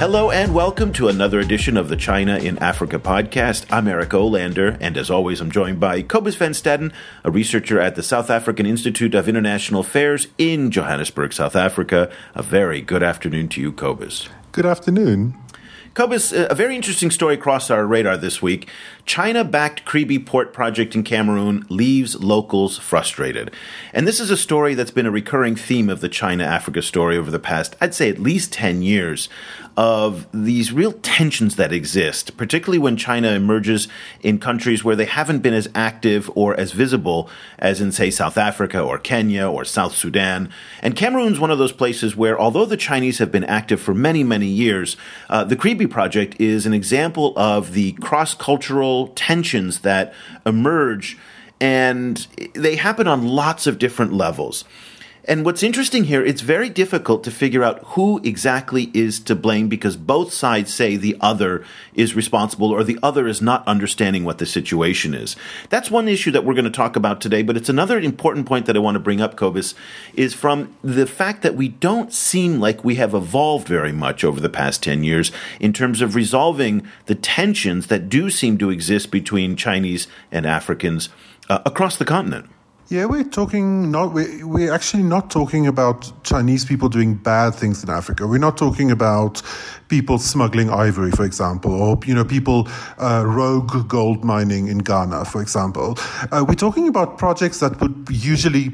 Hello and welcome to another edition of the China in Africa podcast. I'm Eric Olander, and as always, I'm joined by Cobus Van Staden, a researcher at the South African Institute of International Affairs in Johannesburg, South Africa. A very good afternoon to you, Cobus. Good afternoon. Cobus, a very interesting story crossed our radar this week. China backed Kribi port project in Cameroon leaves locals frustrated. And this is a story that's been a recurring theme of the China Africa story over the past, I'd say, at least 10 years of these real tensions that exist, particularly when China emerges in countries where they haven't been as active or as visible as in, say, South Africa or Kenya or South Sudan. And Cameroon's one of those places where, although the Chinese have been active for many, many years, uh, the Kribi project is an example of the cross cultural tensions that emerge, and they happen on lots of different levels. And what's interesting here, it's very difficult to figure out who exactly is to blame because both sides say the other is responsible or the other is not understanding what the situation is. That's one issue that we're going to talk about today, but it's another important point that I want to bring up, Cobus, is from the fact that we don't seem like we have evolved very much over the past 10 years in terms of resolving the tensions that do seem to exist between Chinese and Africans uh, across the continent. Yeah, we're talking not we we're actually not talking about Chinese people doing bad things in Africa. We're not talking about people smuggling ivory, for example, or you know people uh, rogue gold mining in Ghana, for example. Uh, we're talking about projects that would usually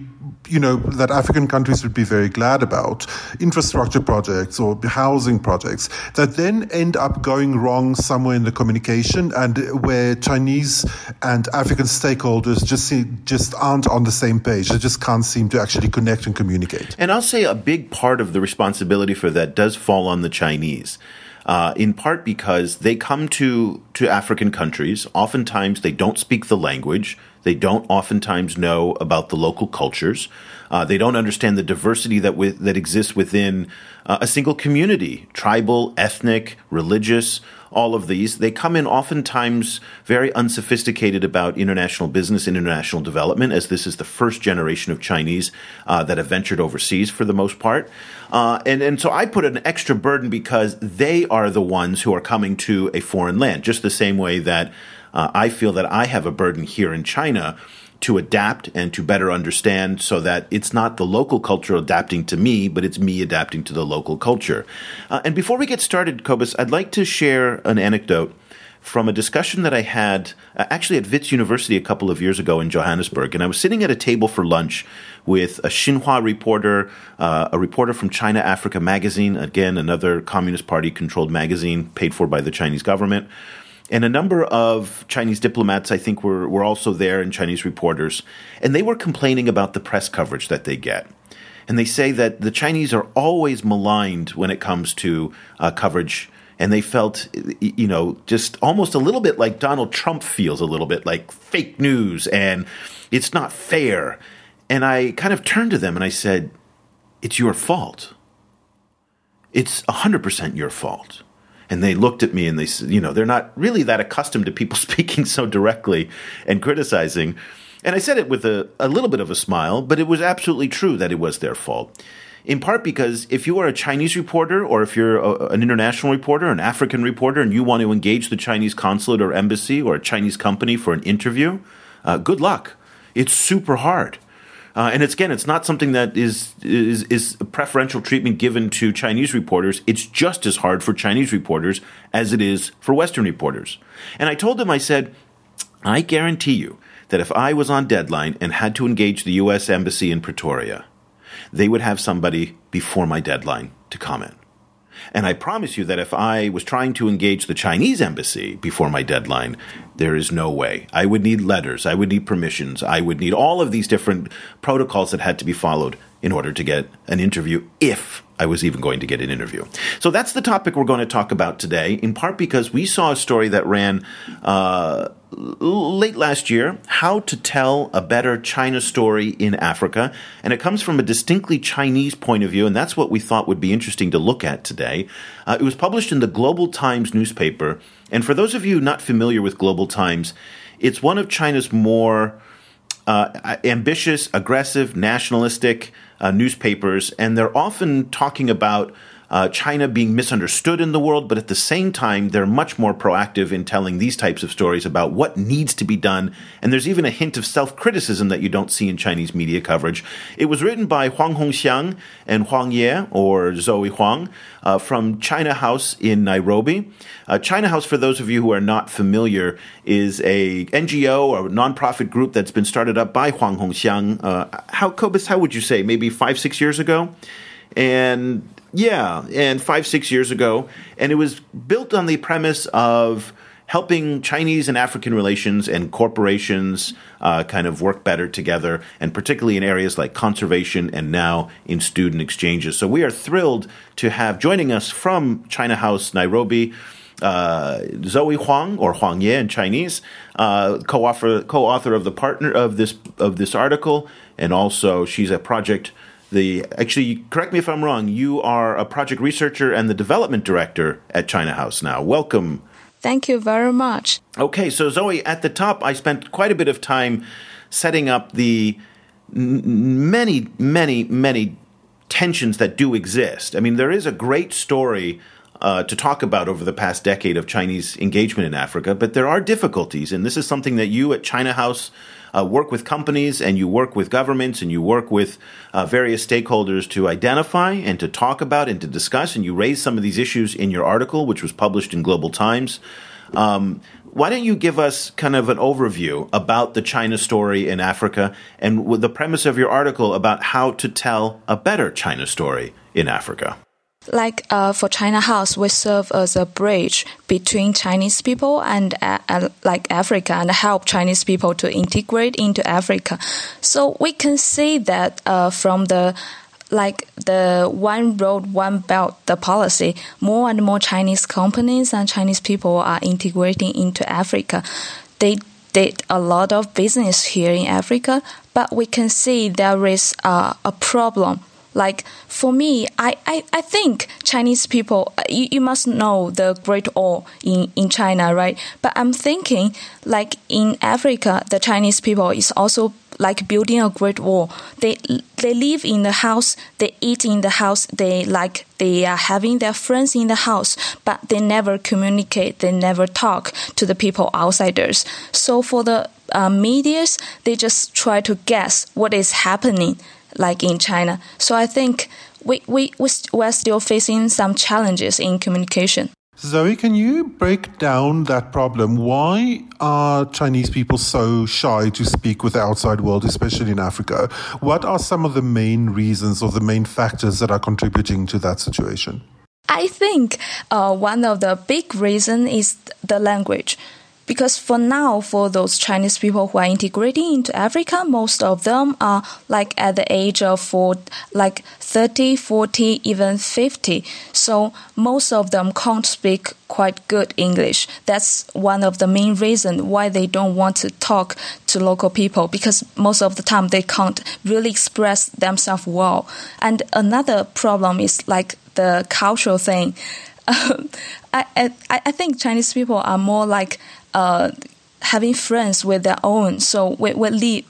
you know, that African countries would be very glad about infrastructure projects or housing projects that then end up going wrong somewhere in the communication and where Chinese and African stakeholders just see, just aren't on the same page. They just can't seem to actually connect and communicate. And I'll say a big part of the responsibility for that does fall on the Chinese. Uh, in part because they come to to African countries. Oftentimes, they don't speak the language. They don't oftentimes know about the local cultures. Uh, they don't understand the diversity that with, that exists within uh, a single community, tribal, ethnic, religious, all of these. They come in oftentimes very unsophisticated about international business, international development, as this is the first generation of Chinese uh, that have ventured overseas for the most part. Uh, and, and so I put an extra burden because they are the ones who are coming to a foreign land, just the same way that uh, I feel that I have a burden here in China to adapt and to better understand so that it's not the local culture adapting to me, but it's me adapting to the local culture. Uh, and before we get started, Cobus, I'd like to share an anecdote from a discussion that I had uh, actually at Wits University a couple of years ago in Johannesburg. And I was sitting at a table for lunch with a Xinhua reporter, uh, a reporter from China Africa Magazine, again, another Communist Party controlled magazine paid for by the Chinese government and a number of Chinese diplomats, I think, were, were also there and Chinese reporters, and they were complaining about the press coverage that they get. And they say that the Chinese are always maligned when it comes to uh, coverage, and they felt, you know, just almost a little bit like Donald Trump feels a little bit like fake news, and it's not fair. And I kind of turned to them and I said, It's your fault. It's 100% your fault and they looked at me and they said, you know, they're not really that accustomed to people speaking so directly and criticizing. And I said it with a, a little bit of a smile, but it was absolutely true that it was their fault. In part because if you are a Chinese reporter or if you're a, an international reporter, an African reporter, and you want to engage the Chinese consulate or embassy or a Chinese company for an interview, uh, good luck. It's super hard. Uh, and it's again, it's not something that is is is preferential treatment given to Chinese reporters. It's just as hard for Chinese reporters as it is for Western reporters. And I told them, I said, I guarantee you that if I was on deadline and had to engage the U.S. Embassy in Pretoria, they would have somebody before my deadline to comment. And I promise you that if I was trying to engage the Chinese embassy before my deadline, there is no way. I would need letters, I would need permissions, I would need all of these different protocols that had to be followed in order to get an interview if I was even going to get an interview. So that's the topic we're going to talk about today, in part because we saw a story that ran uh, late last year how to tell a better China story in Africa. And it comes from a distinctly Chinese point of view, and that's what we thought would be interesting to look at today. Uh, it was published in the Global Times newspaper. And for those of you not familiar with Global Times, it's one of China's more uh, ambitious, aggressive, nationalistic uh, newspapers, and they're often talking about uh, China being misunderstood in the world, but at the same time, they're much more proactive in telling these types of stories about what needs to be done. And there's even a hint of self criticism that you don't see in Chinese media coverage. It was written by Huang Hongxiang and Huang Ye, or Zoe Huang, uh, from China House in Nairobi. Uh, China House, for those of you who are not familiar, is a NGO or nonprofit group that's been started up by Huang Hongxiang. Uh, how, Cobus, how would you say, maybe five, six years ago? And yeah, and five, six years ago. And it was built on the premise of helping Chinese and African relations and corporations uh, kind of work better together, and particularly in areas like conservation and now in student exchanges. So we are thrilled to have joining us from China House, Nairobi. Uh, Zoe Huang or Huang Ye in Chinese, uh, co-author co-author of the partner of this of this article, and also she's a project the actually correct me if I'm wrong. You are a project researcher and the development director at China House now. Welcome. Thank you very much. Okay, so Zoe, at the top, I spent quite a bit of time setting up the n- many, many, many tensions that do exist. I mean, there is a great story uh, to talk about over the past decade of Chinese engagement in Africa, but there are difficulties, and this is something that you at China House uh, work with companies and you work with governments and you work with uh, various stakeholders to identify and to talk about and to discuss. And you raise some of these issues in your article, which was published in Global Times. Um, why don't you give us kind of an overview about the China story in Africa and the premise of your article about how to tell a better China story in Africa? Like uh, for China House, we serve as a bridge between Chinese people and uh, uh, like Africa, and help Chinese people to integrate into Africa. So we can see that uh, from the like the one road one belt the policy more and more chinese companies and chinese people are integrating into africa they did a lot of business here in africa but we can see there is uh, a problem like for me, I, I, I think Chinese people, uh, you, you must know the Great Wall in, in China, right? But I'm thinking like in Africa, the Chinese people is also like building a great wall. They they live in the house, they eat in the house, they like they are having their friends in the house, but they never communicate, they never talk to the people outsiders. So for the uh, medias, they just try to guess what is happening like in China. So I think we, we, we we're still facing some challenges in communication. Zoe, can you break down that problem? Why are Chinese people so shy to speak with the outside world, especially in Africa? What are some of the main reasons or the main factors that are contributing to that situation? I think uh, one of the big reasons is the language. Because for now, for those Chinese people who are integrating into Africa, most of them are like at the age of for like 30, 40, even 50. So most of them can't speak quite good English. That's one of the main reasons why they don't want to talk to local people because most of the time they can't really express themselves well. And another problem is like the cultural thing. I, I, I think Chinese people are more like uh, having friends with their own. So we, we live,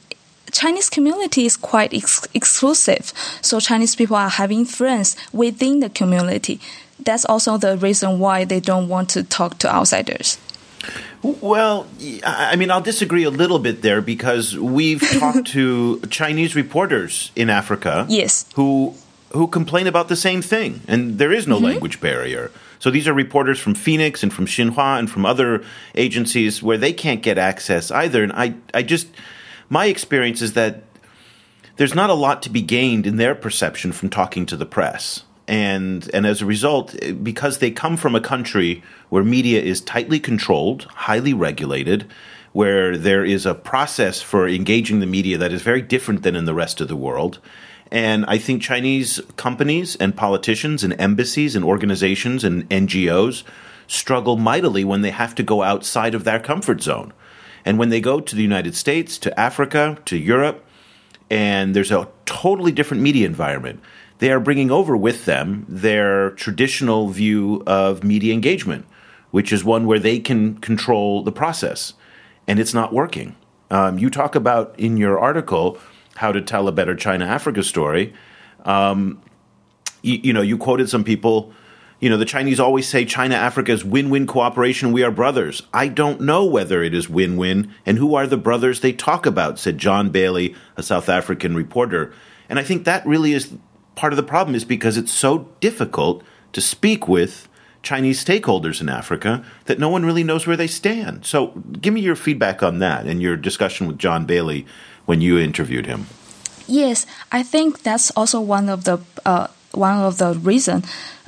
Chinese community is quite ex- exclusive. So Chinese people are having friends within the community. That's also the reason why they don't want to talk to outsiders. Well, I mean, I'll disagree a little bit there because we've talked to Chinese reporters in Africa. Yes. Who who complain about the same thing, and there is no mm-hmm. language barrier. So these are reporters from Phoenix and from Xinhua and from other agencies where they can't get access either. And I, I just, my experience is that there's not a lot to be gained in their perception from talking to the press. And, and as a result, because they come from a country where media is tightly controlled, highly regulated, where there is a process for engaging the media that is very different than in the rest of the world, and I think Chinese companies and politicians and embassies and organizations and NGOs struggle mightily when they have to go outside of their comfort zone. And when they go to the United States, to Africa, to Europe, and there's a totally different media environment, they are bringing over with them their traditional view of media engagement, which is one where they can control the process. And it's not working. Um, you talk about in your article how to tell a better China Africa story. Um, you, you know, you quoted some people. You know, the Chinese always say China Africa is win win cooperation. We are brothers. I don't know whether it is win win and who are the brothers they talk about, said John Bailey, a South African reporter. And I think that really is part of the problem, is because it's so difficult to speak with Chinese stakeholders in Africa that no one really knows where they stand. So, give me your feedback on that and your discussion with John Bailey when you interviewed him. Yes, I think that's also one of the uh, one of the reason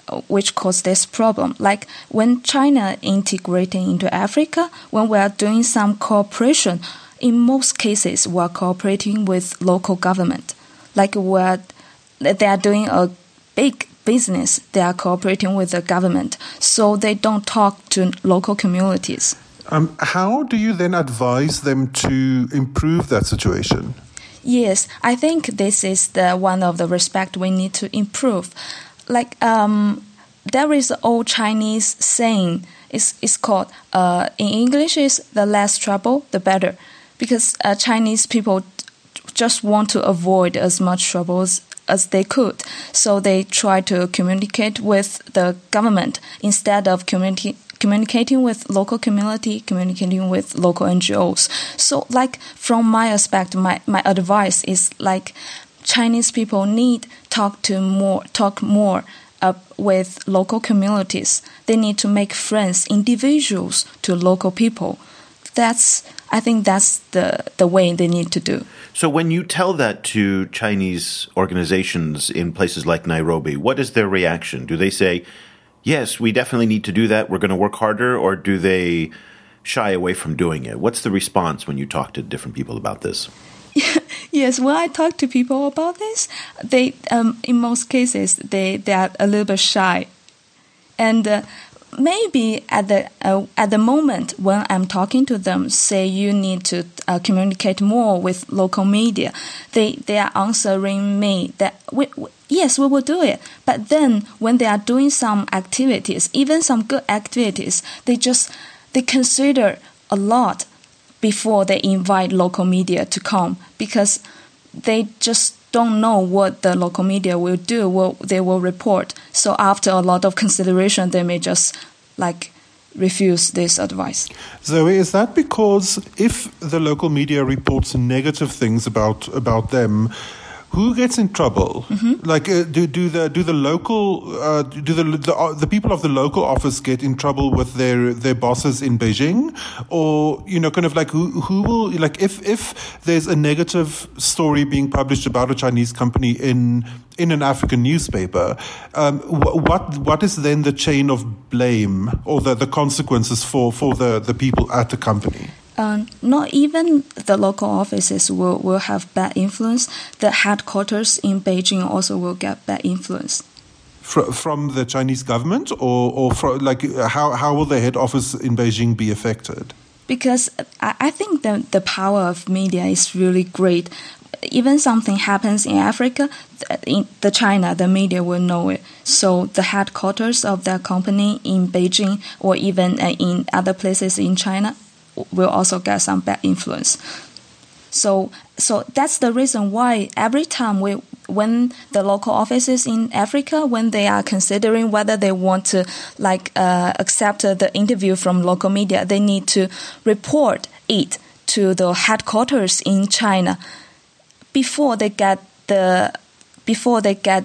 uh, which caused this problem. Like when China integrating into Africa, when we are doing some cooperation, in most cases we are cooperating with local government. Like we are, they are doing a big business, they are cooperating with the government, so they don't talk to local communities. Um, how do you then advise them to improve that situation? Yes, I think this is the one of the respect we need to improve. Like um, there is an old Chinese saying. It's, it's called uh, in English is the less trouble the better, because uh, Chinese people just want to avoid as much troubles they could. So they try to communicate with the government instead of community communicating with local community, communicating with local NGOs. So, like from my aspect, my, my advice is like Chinese people need talk to more talk more with local communities. They need to make friends, individuals to local people. That's I think that's the the way they need to do. So when you tell that to Chinese organizations in places like Nairobi, what is their reaction? Do they say, yes, we definitely need to do that. We're going to work harder, or do they shy away from doing it? What's the response when you talk to different people about this? yes, when I talk to people about this, they, um, in most cases, they, they are a little bit shy, and uh, maybe at the uh, at the moment when I'm talking to them, say you need to uh, communicate more with local media, they they are answering me that we, we, yes we will do it. But then when they are doing some activities, even some good activities, they just they consider a lot before they invite local media to come because they just don't know what the local media will do, what they will report. So after a lot of consideration, they may just like refuse this advice. Zoe, is that because if the local media reports negative things about about them, who gets in trouble? Mm-hmm. Like, uh, do do the do the local uh, do the the, uh, the, people of the local office get in trouble with their their bosses in Beijing, or you know, kind of like who who will like if if there's a negative story being published about a Chinese company in in an African newspaper, um, what what is then the chain of blame or the, the consequences for for the the people at the company? Um, not even the local offices will, will have bad influence. The headquarters in Beijing also will get bad influence. From, from the Chinese government, or, or from, like how, how will the head office in Beijing be affected? Because I, I think the, the power of media is really great. Even something happens in Africa, in the China, the media will know it. So the headquarters of that company in Beijing or even uh, in other places in China will also get some bad influence. So, so that's the reason why every time we, when the local offices in Africa, when they are considering whether they want to like uh, accept the interview from local media, they need to report it to the headquarters in China before they get the before they get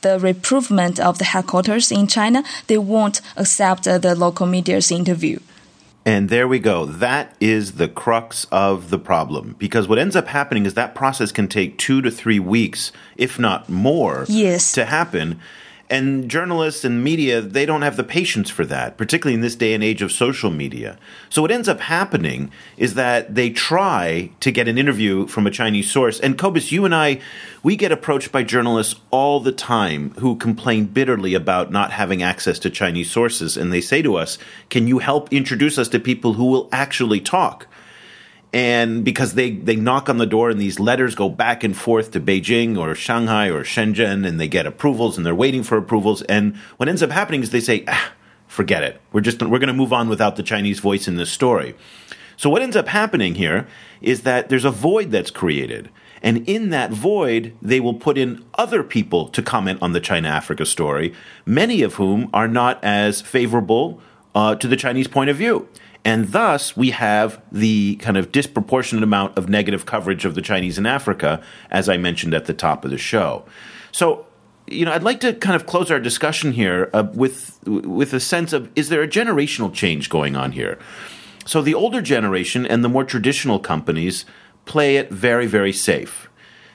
the reprovement of the headquarters in China, they won't accept uh, the local media's interview. And there we go. That is the crux of the problem. Because what ends up happening is that process can take two to three weeks, if not more, yes. to happen. And journalists and media, they don't have the patience for that, particularly in this day and age of social media. So what ends up happening is that they try to get an interview from a Chinese source. And Cobus, you and I, we get approached by journalists all the time who complain bitterly about not having access to Chinese sources. And they say to us, can you help introduce us to people who will actually talk? And because they they knock on the door and these letters go back and forth to Beijing or Shanghai or Shenzhen and they get approvals and they're waiting for approvals. And what ends up happening is they say ah, forget it. We're just we're going to move on without the Chinese voice in this story. So what ends up happening here is that there's a void that's created. And in that void, they will put in other people to comment on the China Africa story, many of whom are not as favorable uh, to the Chinese point of view. And thus, we have the kind of disproportionate amount of negative coverage of the Chinese in Africa, as I mentioned at the top of the show. So, you know, I'd like to kind of close our discussion here uh, with with a sense of is there a generational change going on here? So, the older generation and the more traditional companies play it very, very safe.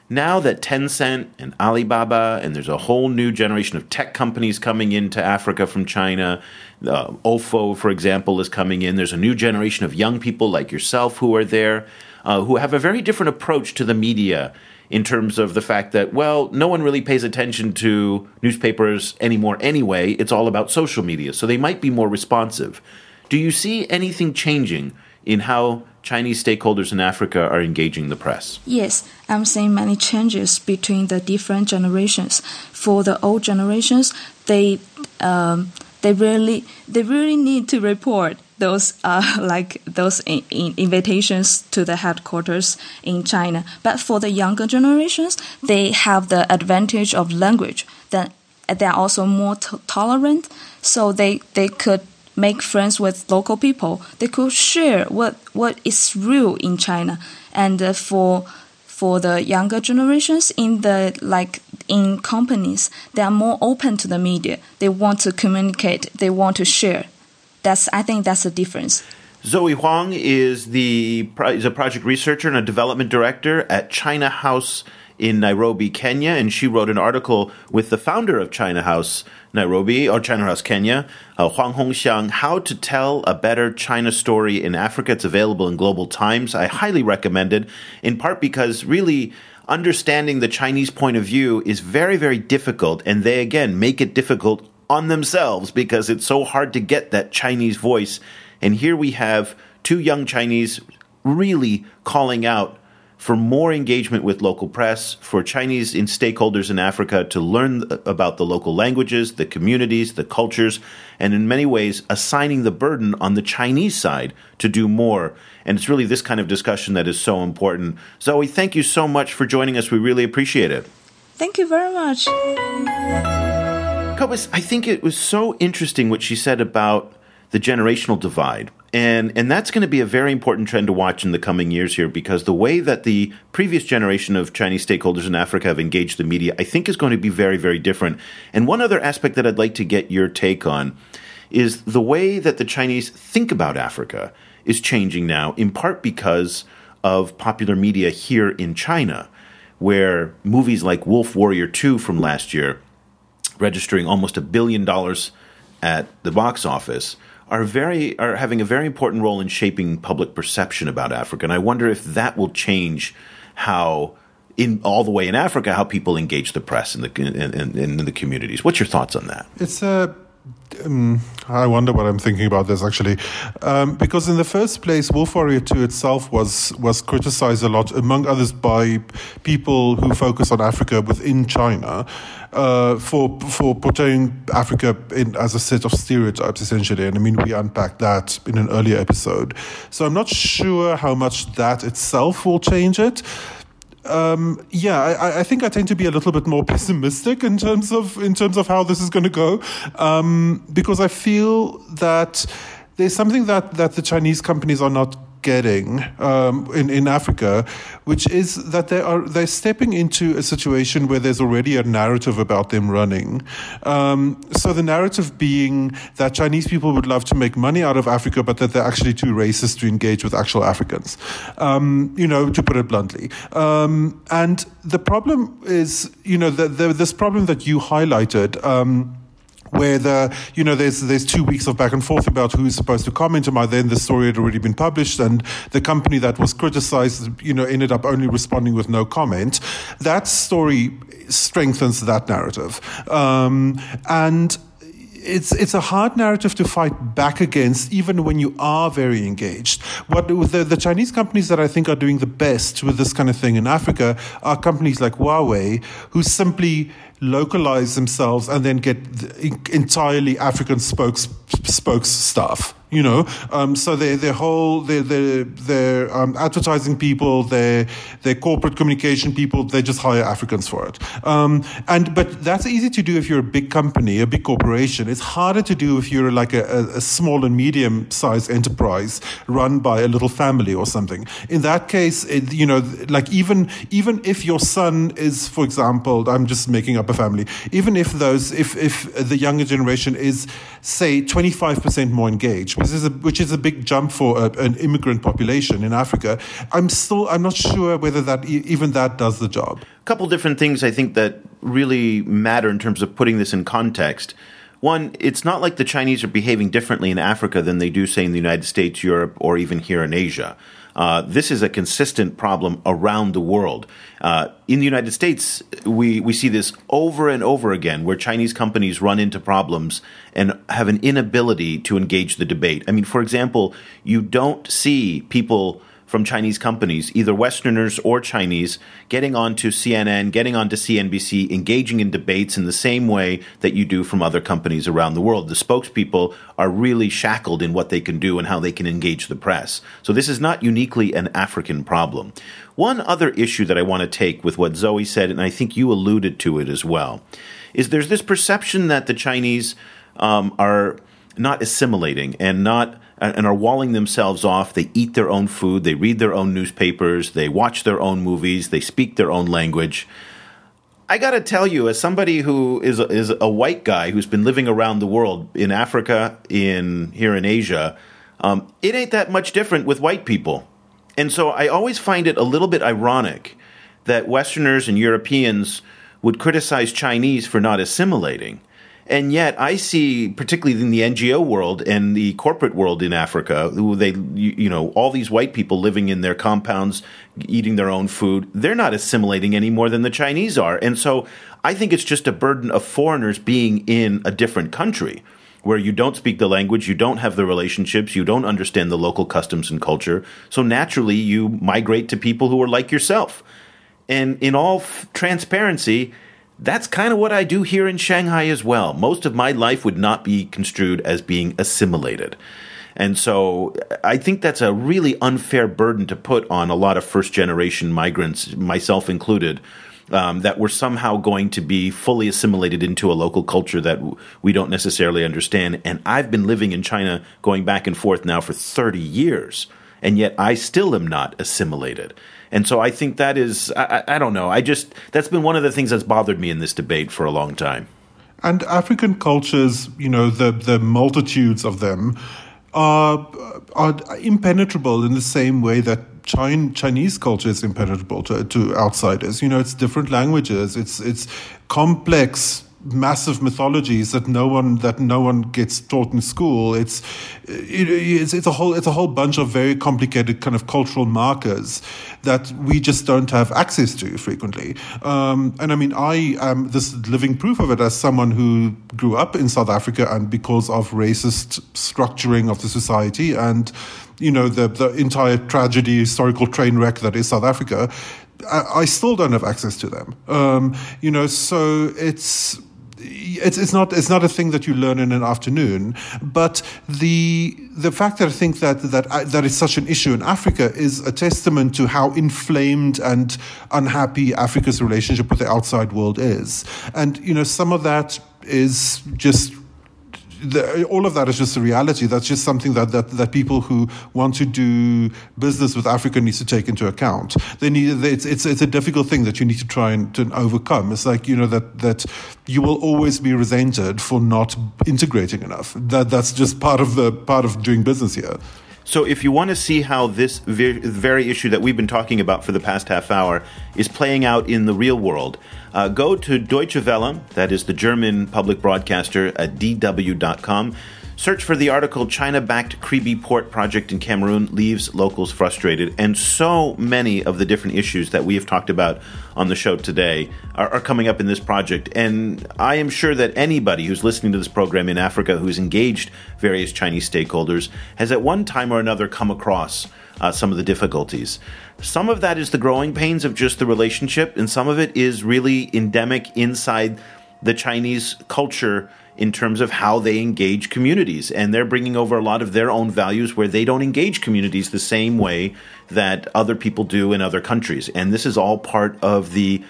Now that Tencent and Alibaba, and there's a whole new generation of tech companies coming into Africa from China, uh, OFO, for example, is coming in. There's a new generation of young people like yourself who are there, uh, who have a very different approach to the media in terms of the fact that, well, no one really pays attention to newspapers anymore anyway. It's all about social media. So they might be more responsive. Do you see anything changing in how Chinese stakeholders in Africa are engaging the press? Yes, I'm seeing many changes between the different generations. For the old generations, they um, they really they really need to report those uh, like those in, in invitations to the headquarters in China. But for the younger generations, they have the advantage of language. That they are also more tolerant, so they they could make friends with local people. They could share what what is real in China. And uh, for for the younger generations in the like in companies, they are more open to the media. They want to communicate. They want to share. That's I think that's the difference. Zoe Huang is the is a project researcher and a development director at China House in Nairobi, Kenya, and she wrote an article with the founder of China House Nairobi or China House Kenya, uh, Huang Hongxiang, How to Tell a Better China Story in Africa. It's available in Global Times. I highly recommend it, in part because really understanding the Chinese point of view is very, very difficult, and they again make it difficult on themselves because it's so hard to get that Chinese voice. And here we have two young Chinese really calling out for more engagement with local press, for Chinese in stakeholders in Africa to learn about the local languages, the communities, the cultures, and in many ways assigning the burden on the Chinese side to do more. And it's really this kind of discussion that is so important. Zoe, thank you so much for joining us. We really appreciate it. Thank you very much. Cobus, I think it was so interesting what she said about the generational divide and and that's going to be a very important trend to watch in the coming years here because the way that the previous generation of Chinese stakeholders in Africa have engaged the media, I think, is going to be very very different. And one other aspect that I'd like to get your take on is the way that the Chinese think about Africa is changing now, in part because of popular media here in China, where movies like Wolf Warrior 2 from last year, registering almost a billion dollars at the box office, are very are having a very important role in shaping public perception about Africa, and I wonder if that will change how. In all the way in Africa, how people engage the press and the in, in, in the communities. What's your thoughts on that? It's a um, I wonder what I'm thinking about this actually, um, because in the first place, Wolf Warrior Two itself was was criticized a lot, among others, by people who focus on Africa within China, uh, for for portraying Africa in, as a set of stereotypes, essentially. And I mean, we unpacked that in an earlier episode. So I'm not sure how much that itself will change it. Um, yeah, I, I, think I tend to be a little bit more pessimistic in terms of in terms of how this is going to go, um, because I feel that there's something that that the Chinese companies are not getting um, in in Africa, which is that they are they're stepping into a situation where there's already a narrative about them running. Um, so the narrative being that Chinese people would love to make money out of Africa, but that they're actually too racist to engage with actual Africans. Um, you know, to put it bluntly. Um, and the problem is, you know, the, the, this problem that you highlighted. Where the you know there's there's two weeks of back and forth about who's supposed to comment. And by then the story had already been published and the company that was criticized you know ended up only responding with no comment. That story strengthens that narrative. Um, and it's it's a hard narrative to fight back against, even when you are very engaged. What the, the Chinese companies that I think are doing the best with this kind of thing in Africa are companies like Huawei, who simply localize themselves and then get entirely African spokes spokes staff. You know, um, so their their whole their their, their um, advertising people, their their corporate communication people, they just hire Africans for it. Um, and but that's easy to do if you're a big company, a big corporation. It's harder to do if you're like a, a, small and medium sized enterprise run by a little family or something. In that case, it, you know, like even even if your son is, for example, I'm just making up a family. Even if those if if the younger generation is say 25% more engaged which is a, which is a big jump for a, an immigrant population in Africa. I'm still I'm not sure whether that even that does the job. A couple different things I think that really matter in terms of putting this in context. One, it's not like the Chinese are behaving differently in Africa than they do, say, in the United States, Europe, or even here in Asia. Uh, this is a consistent problem around the world. Uh, in the United States, we, we see this over and over again where Chinese companies run into problems and have an inability to engage the debate. I mean, for example, you don't see people from Chinese companies, either Westerners or Chinese, getting onto CNN, getting onto CNBC, engaging in debates in the same way that you do from other companies around the world. The spokespeople are really shackled in what they can do and how they can engage the press. So this is not uniquely an African problem. One other issue that I want to take with what Zoe said, and I think you alluded to it as well, is there's this perception that the Chinese um, are not assimilating and not and are walling themselves off. They eat their own food, they read their own newspapers, they watch their own movies, they speak their own language. I got to tell you, as somebody who is a, is a white guy who's been living around the world in Africa, in here in Asia, um, it ain't that much different with white people. And so I always find it a little bit ironic that Westerners and Europeans would criticize Chinese for not assimilating. And yet, I see, particularly in the NGO world and the corporate world in Africa, they, you know, all these white people living in their compounds, eating their own food, they're not assimilating any more than the Chinese are. And so I think it's just a burden of foreigners being in a different country where you don't speak the language, you don't have the relationships, you don't understand the local customs and culture. So naturally, you migrate to people who are like yourself. And in all f- transparency, that's kind of what I do here in Shanghai as well. Most of my life would not be construed as being assimilated. And so I think that's a really unfair burden to put on a lot of first generation migrants, myself included, um, that we're somehow going to be fully assimilated into a local culture that w- we don't necessarily understand. And I've been living in China going back and forth now for 30 years, and yet I still am not assimilated. And so I think that is, I, I, don't know, I just, that's been one of the things that's bothered me in this debate for a long time. And African cultures, you know, the, the multitudes of them are, are impenetrable in the same way that Chinese culture is impenetrable to, to outsiders. You know, it's different languages, it's, it's complex massive mythologies that no one that no one gets taught in school. It's it's it's a whole it's a whole bunch of very complicated kind of cultural markers that we just don't have access to frequently. Um, and I mean, I am this living proof of it as someone who grew up in South Africa and because of racist structuring of the society and you know the the entire tragedy historical train wreck that is South Africa. I, I still don't have access to them. Um, you know, so it's it's it's not it's not a thing that you learn in an afternoon. But the the fact that I think that that that is such an issue in Africa is a testament to how inflamed and unhappy Africa's relationship with the outside world is. And you know, some of that is just the, all of that is just a reality. That's just something that, that, that people who want to do business with Africa needs to take into account. They need it's, it's it's a difficult thing that you need to try and to overcome. It's like you know that that you will always be resented for not integrating enough. That that's just part of the part of doing business here. So, if you want to see how this very issue that we've been talking about for the past half hour is playing out in the real world, uh, go to Deutsche Welle, that is the German public broadcaster, at dw.com. Search for the article China backed Kribi port project in Cameroon leaves locals frustrated. And so many of the different issues that we have talked about on the show today are, are, coming up in this project. And I am sure that anybody who's listening to this program in Africa who's engaged various Chinese stakeholders has at one time or another come across uh, some of the difficulties. Some of that is the growing pains of just the relationship, and some of it is really endemic inside the Chinese culture in terms of how they engage communities. And they're bringing over a lot of their own values where they don't engage communities the same way that other people do in other countries. And this is all part of the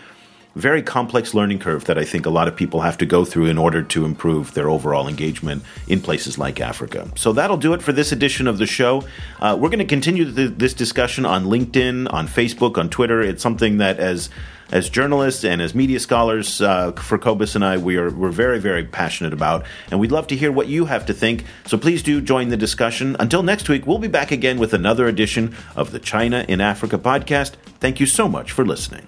very complex learning curve that I think a lot of people have to go through in order to improve their overall engagement in places like Africa. So that'll do it for this edition of the show. Uh, we're going to continue this discussion on LinkedIn, on Facebook, on Twitter. It's something that as as journalists and as media scholars uh, for Cobus and I, we are we're very very passionate about, and we'd love to hear what you have to think. So please do join the discussion. Until next week, we'll be back again with another edition of the China in Africa podcast. Thank you so much for listening.